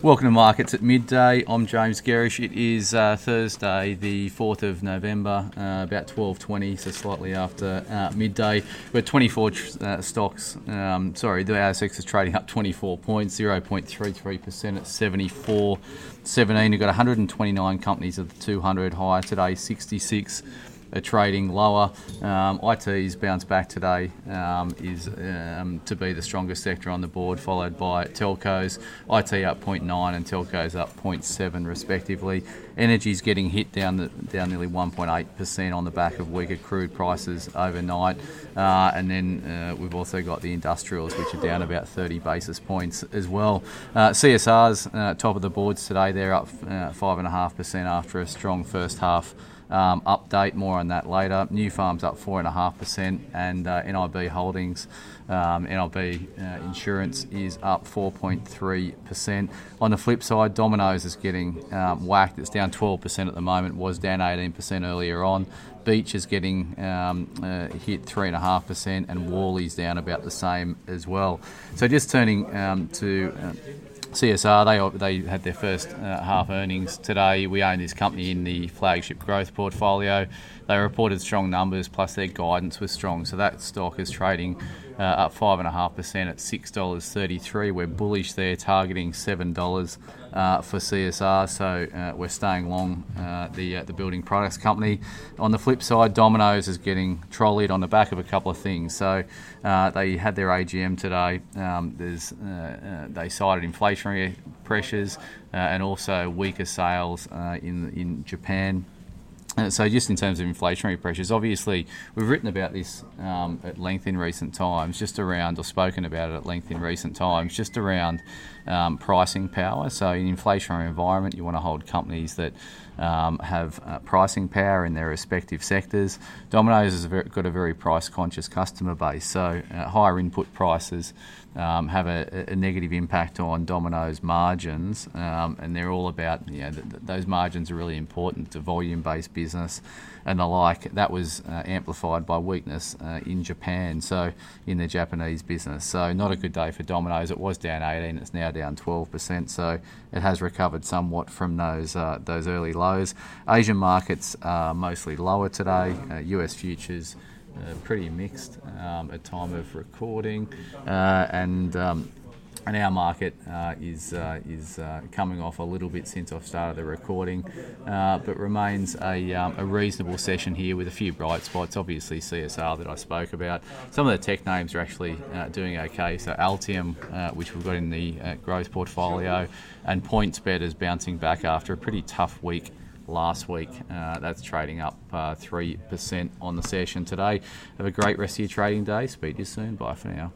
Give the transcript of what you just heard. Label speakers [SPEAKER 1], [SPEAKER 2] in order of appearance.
[SPEAKER 1] Welcome to Markets at Midday. I'm James Gerrish. It is uh, Thursday, the 4th of November, uh, about 12.20, so slightly after uh, midday. We're 24 uh, stocks, um, sorry, the ASX is trading up 24 points, 0.33% at 74. 17. We've got 129 companies of the 200 higher today, 66 are trading lower. Um, IT's bounce back today um, is um, to be the strongest sector on the board, followed by telcos. IT up 0.9 and telcos up 0.7 respectively. Energy's getting hit down the, down nearly 1.8% on the back of weaker crude prices overnight, uh, and then uh, we've also got the industrials, which are down about 30 basis points as well. Uh, CSR's uh, top of the boards today; they're up uh, five and a half percent after a strong first half um, update. More on that later. Nufarm's up 4.5%, and uh, NIB Holdings, um, NIB uh, Insurance is up 4.3%. On the flip side, Domino's is getting um, whacked. It's down 12% at the moment, was down 18% earlier on. Beach is getting um, uh, hit 3.5%, and Worley's down about the same as well. So just turning um, to uh, CSR, they they had their first uh, half earnings today. We own this company in the flagship growth portfolio. They reported strong numbers, plus their guidance was strong. So that stock is trading uh, up five and a half percent at six dollars thirty-three. We're bullish there, targeting seven dollars uh, for CSR. So uh, we're staying long uh, the uh, the building products company. On the flip side, Domino's is getting trolleyed on the back of a couple of things. So uh, they had their AGM today. Um, there's they cited inflationary pressures and also weaker sales in in Japan. Uh, so, just in terms of inflationary pressures, obviously, we've written about this um, at length in recent times, just around, or spoken about it at length in recent times, just around um, pricing power. So, in an inflationary environment, you want to hold companies that um, have uh, pricing power in their respective sectors. Domino's has got a very price conscious customer base, so uh, higher input prices um, have a, a, negative impact on Domino's margins, um, and they're all about you know, th- th- those margins are really important to volume based business and the like. That was uh, amplified by weakness uh, in Japan, so in the Japanese business. So not a good day for Domino's. It was down 18, it's now down 12%. So it has recovered somewhat from those uh, those early lows. Asian markets are mostly lower today. US uh, futures. Uh, pretty mixed um, at time of recording, uh, and um, and our market uh, is uh, is uh, coming off a little bit since I've started the recording, uh, but remains a, um, a reasonable session here with a few bright spots. Obviously, CSR that I spoke about. Some of the tech names are actually doing okay. So Altium, which we've got in the growth portfolio, and PointsBet is bouncing back after a pretty tough week last week. Uh, that's trading up uh, 3% on the session today. Have a great rest of your trading day. Speak to you soon. Bye for now.